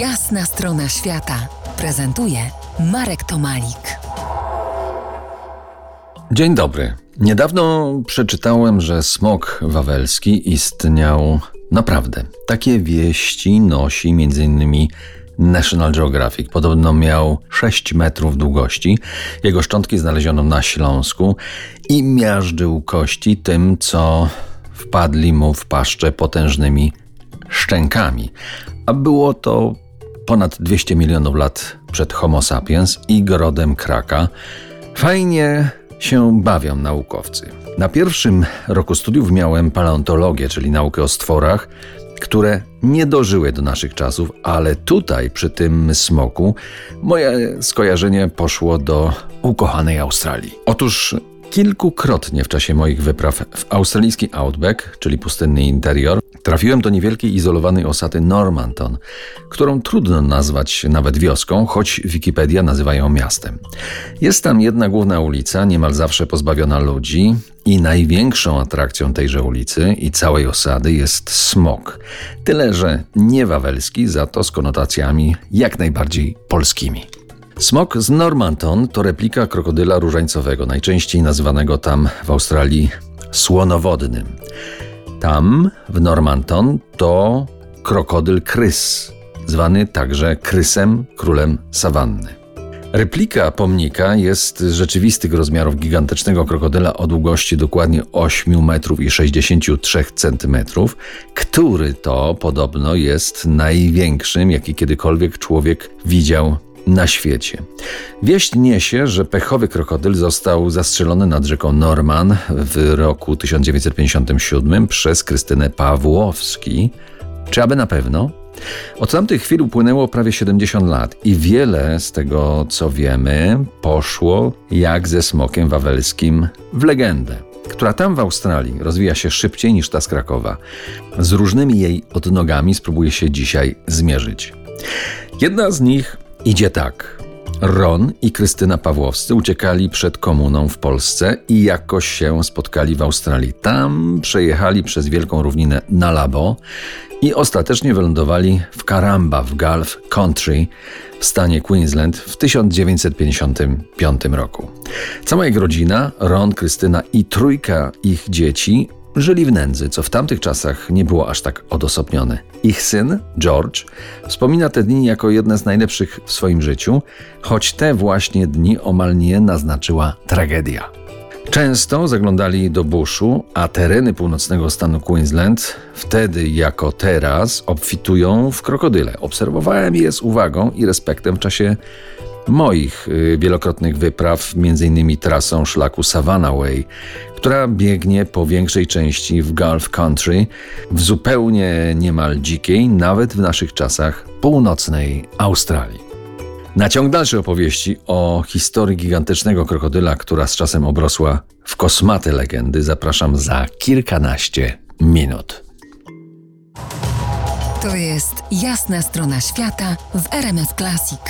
Jasna strona świata prezentuje Marek Tomalik. Dzień dobry. Niedawno przeczytałem, że smok wawelski istniał naprawdę. Takie wieści nosi m.in. National Geographic. Podobno miał 6 metrów długości. Jego szczątki znaleziono na Śląsku i miażdżył kości tym, co wpadli mu w paszczę potężnymi szczękami. A było to ponad 200 milionów lat przed Homo sapiens i grodem kraka. Fajnie się bawią naukowcy. Na pierwszym roku studiów miałem paleontologię, czyli naukę o stworach, które nie dożyły do naszych czasów, ale tutaj, przy tym smoku, moje skojarzenie poszło do ukochanej Australii. Otóż Kilkukrotnie w czasie moich wypraw w australijski Outback, czyli pustynny interior, trafiłem do niewielkiej izolowanej osady Normanton, którą trudno nazwać nawet wioską, choć Wikipedia nazywa ją miastem. Jest tam jedna główna ulica, niemal zawsze pozbawiona ludzi, i największą atrakcją tejże ulicy i całej osady jest smog. Tyle, że nie wawelski, za to z konotacjami jak najbardziej polskimi. Smok z Normanton to replika krokodyla różańcowego, najczęściej nazywanego tam w Australii słonowodnym. Tam, w Normanton, to krokodyl krys, zwany także krysem, królem sawanny. Replika pomnika jest rzeczywistych rozmiarów gigantycznego krokodyla o długości dokładnie 8 metrów i 63 centymetrów, który to podobno jest największym, jaki kiedykolwiek człowiek widział na świecie. Wieść niesie, że pechowy krokodyl został zastrzelony nad rzeką Norman w roku 1957 przez Krystynę Pawłowski. Czy aby na pewno? Od tamtych chwil upłynęło prawie 70 lat i wiele z tego, co wiemy, poszło jak ze smokiem wawelskim w legendę która tam w Australii rozwija się szybciej niż ta z Krakowa. Z różnymi jej odnogami spróbuję się dzisiaj zmierzyć. Jedna z nich Idzie tak. Ron i Krystyna Pawłowscy uciekali przed komuną w Polsce i jakoś się spotkali w Australii. Tam przejechali przez wielką równinę na Labo i ostatecznie wylądowali w Karamba w Gulf Country w stanie Queensland w 1955 roku. Cała ich rodzina, Ron, Krystyna i trójka ich dzieci żyli w nędzy, co w tamtych czasach nie było aż tak odosobnione. Ich syn, George, wspomina te dni jako jedne z najlepszych w swoim życiu, choć te właśnie dni omal nie naznaczyła tragedia. Często zaglądali do buszu, a tereny północnego stanu Queensland wtedy jako teraz obfitują w krokodyle. Obserwowałem je z uwagą i respektem w czasie moich y, wielokrotnych wypraw, m.in. trasą szlaku Savannah Way, która biegnie po większej części w Gulf Country, w zupełnie niemal dzikiej, nawet w naszych czasach, północnej Australii. Na ciąg dalszej opowieści o historii gigantycznego krokodyla, która z czasem obrosła w kosmate legendy, zapraszam za kilkanaście minut. To jest jasna strona świata w RMS Classic.